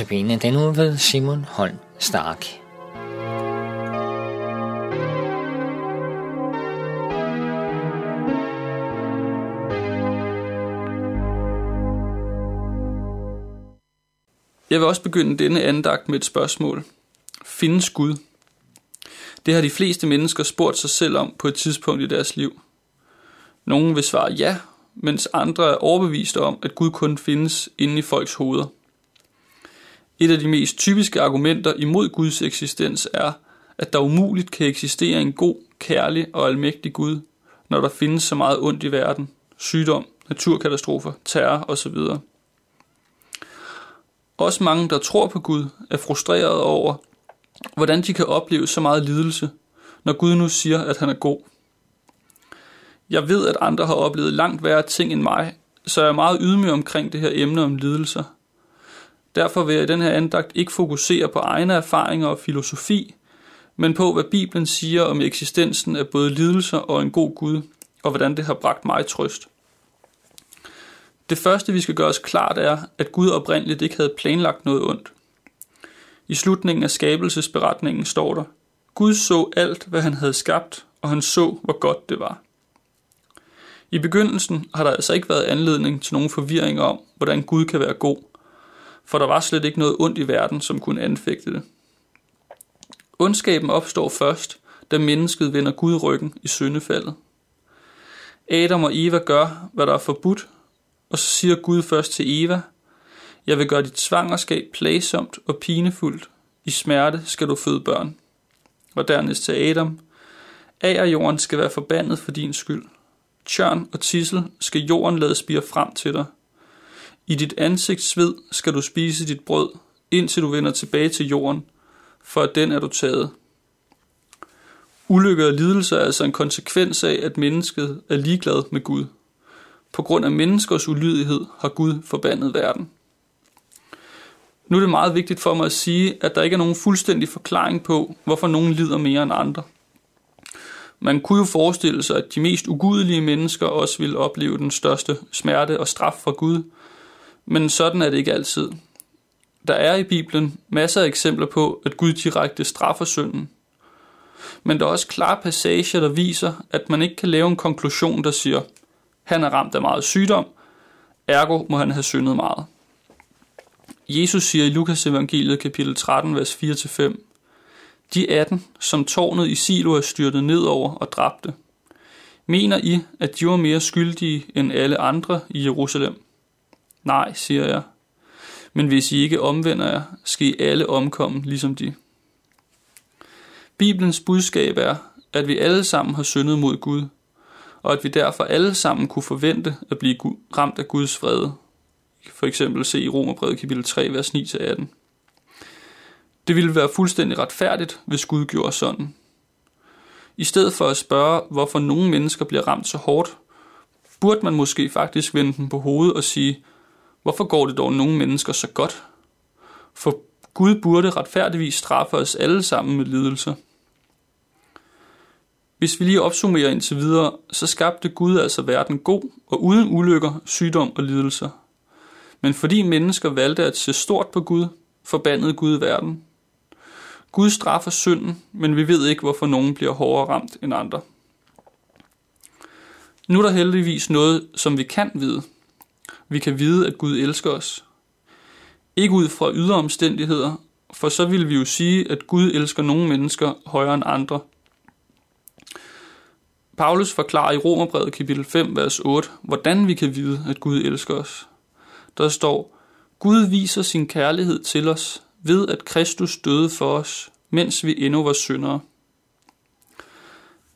Notabene den uge ved Simon Holm Stark. Jeg vil også begynde denne andagt med et spørgsmål. Findes Gud? Det har de fleste mennesker spurgt sig selv om på et tidspunkt i deres liv. Nogle vil svare ja, mens andre er overbeviste om, at Gud kun findes inde i folks hoveder. Et af de mest typiske argumenter imod Guds eksistens er, at der umuligt kan eksistere en god, kærlig og almægtig Gud, når der findes så meget ondt i verden, sygdom, naturkatastrofer, terror osv. Også mange, der tror på Gud, er frustrerede over, hvordan de kan opleve så meget lidelse, når Gud nu siger, at han er god. Jeg ved, at andre har oplevet langt værre ting end mig, så jeg er meget ydmyg omkring det her emne om lidelser. Derfor vil jeg i den her andagt ikke fokusere på egne erfaringer og filosofi, men på, hvad Bibelen siger om eksistensen af både lidelser og en god Gud, og hvordan det har bragt mig trøst. Det første, vi skal gøre os klart, er, at Gud oprindeligt ikke havde planlagt noget ondt. I slutningen af skabelsesberetningen står der, Gud så alt, hvad han havde skabt, og han så, hvor godt det var. I begyndelsen har der altså ikke været anledning til nogen forvirring om, hvordan Gud kan være god, for der var slet ikke noget ondt i verden, som kunne anfægte det. Ondskaben opstår først, da mennesket vender Gud ryggen i syndefaldet. Adam og Eva gør, hvad der er forbudt, og så siger Gud først til Eva, jeg vil gøre dit svangerskab plagsomt og pinefuldt. I smerte skal du føde børn. Og dernæst til Adam, af jorden skal være forbandet for din skyld. Tjørn og tissel skal jorden lade spire frem til dig. I dit ansigt sved skal du spise dit brød, indtil du vender tilbage til jorden, for at den er du taget. Ulykke og lidelse er altså en konsekvens af, at mennesket er ligeglad med Gud. På grund af menneskers ulydighed har Gud forbandet verden. Nu er det meget vigtigt for mig at sige, at der ikke er nogen fuldstændig forklaring på, hvorfor nogen lider mere end andre. Man kunne jo forestille sig, at de mest ugudelige mennesker også ville opleve den største smerte og straf fra Gud, men sådan er det ikke altid. Der er i Bibelen masser af eksempler på, at Gud direkte straffer synden. Men der er også klare passager, der viser, at man ikke kan lave en konklusion, der siger, han er ramt af meget sygdom, ergo må han have syndet meget. Jesus siger i Lukas evangeliet kapitel 13, vers 4-5, De 18, som tårnet i Silo er styrtet nedover og dræbte, mener I, at de var mere skyldige end alle andre i Jerusalem? Nej, siger jeg. Men hvis I ikke omvender jer, skal I alle omkomme ligesom de. Bibelens budskab er, at vi alle sammen har syndet mod Gud, og at vi derfor alle sammen kunne forvente at blive ramt af Guds fred. For eksempel se i Romerbrevet kapitel 3, vers 9-18. Det ville være fuldstændig retfærdigt, hvis Gud gjorde sådan. I stedet for at spørge, hvorfor nogle mennesker bliver ramt så hårdt, burde man måske faktisk vende den på hovedet og sige, hvorfor går det dog nogle mennesker så godt? For Gud burde retfærdigvis straffe os alle sammen med lidelse. Hvis vi lige opsummerer indtil videre, så skabte Gud altså verden god og uden ulykker, sygdom og lidelser. Men fordi mennesker valgte at se stort på Gud, forbandede Gud verden. Gud straffer synden, men vi ved ikke, hvorfor nogen bliver hårdere ramt end andre. Nu er der heldigvis noget, som vi kan vide. Vi kan vide, at Gud elsker os. Ikke ud fra ydre omstændigheder, for så ville vi jo sige, at Gud elsker nogle mennesker højere end andre – Paulus forklarer i Romerbrevet kapitel 5, vers 8, hvordan vi kan vide, at Gud elsker os. Der står, Gud viser sin kærlighed til os ved, at Kristus døde for os, mens vi endnu var syndere.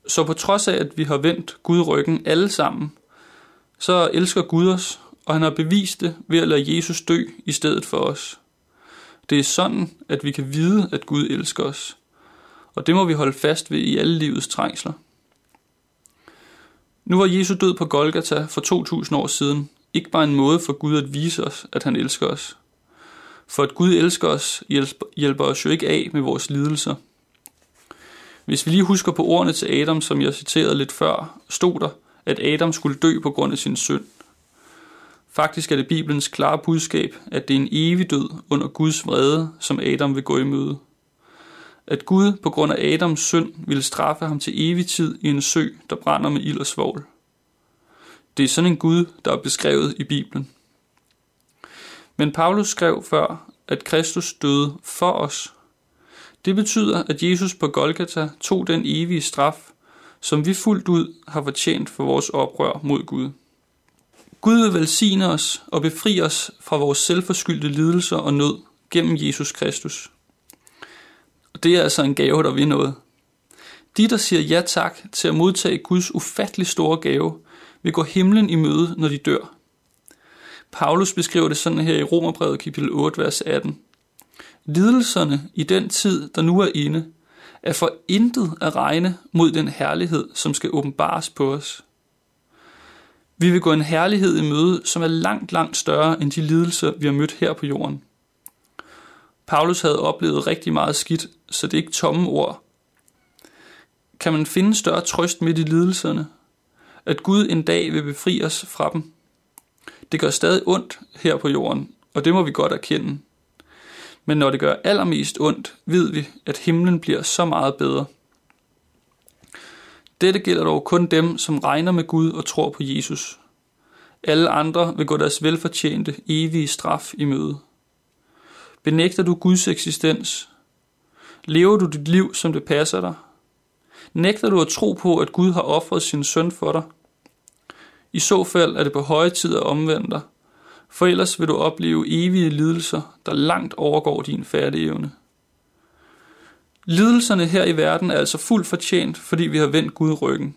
Så på trods af, at vi har vendt Gud ryggen alle sammen, så elsker Gud os, og han har bevist det ved at lade Jesus dø i stedet for os. Det er sådan, at vi kan vide, at Gud elsker os. Og det må vi holde fast ved i alle livets trængsler. Nu var Jesus død på Golgata for 2000 år siden ikke bare en måde for Gud at vise os, at han elsker os. For at Gud elsker os, hjælper os jo ikke af med vores lidelser. Hvis vi lige husker på ordene til Adam, som jeg citerede lidt før, stod der, at Adam skulle dø på grund af sin synd. Faktisk er det Bibelens klare budskab, at det er en evig død under Guds vrede, som Adam vil gå i møde. At Gud på grund af Adams synd ville straffe ham til evig tid i en sø, der brænder med ild og svovl. Det er sådan en Gud, der er beskrevet i Bibelen. Men Paulus skrev før, at Kristus døde for os. Det betyder, at Jesus på Golgata tog den evige straf, som vi fuldt ud har fortjent for vores oprør mod Gud. Gud vil velsigne os og befri os fra vores selvforskyldte lidelser og nød gennem Jesus Kristus. Og det er altså en gave, der vil noget. De, der siger ja tak til at modtage Guds ufattelig store gave, vil gå himlen i møde, når de dør. Paulus beskriver det sådan her i Romerbrevet kapitel 8, vers 18. Lidelserne i den tid, der nu er inde, er for intet at regne mod den herlighed, som skal åbenbares på os. Vi vil gå en herlighed i møde, som er langt, langt større end de lidelser, vi har mødt her på jorden. Paulus havde oplevet rigtig meget skidt, så det er ikke tomme ord. Kan man finde større trøst midt i lidelserne? At Gud en dag vil befri os fra dem? Det gør stadig ondt her på jorden, og det må vi godt erkende. Men når det gør allermest ondt, ved vi, at himlen bliver så meget bedre. Dette gælder dog kun dem, som regner med Gud og tror på Jesus. Alle andre vil gå deres velfortjente, evige straf i møde. Benægter du Guds eksistens? Lever du dit liv, som det passer dig? Nægter du at tro på, at Gud har offret sin søn for dig? I så fald er det på høje tid at omvende dig, for ellers vil du opleve evige lidelser, der langt overgår din færdigevne. Lidelserne her i verden er altså fuldt fortjent, fordi vi har vendt Gud ryggen.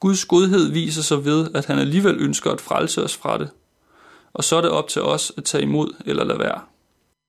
Guds godhed viser sig ved, at han alligevel ønsker at frelse os fra det. Og så er det op til os at tage imod eller lade være.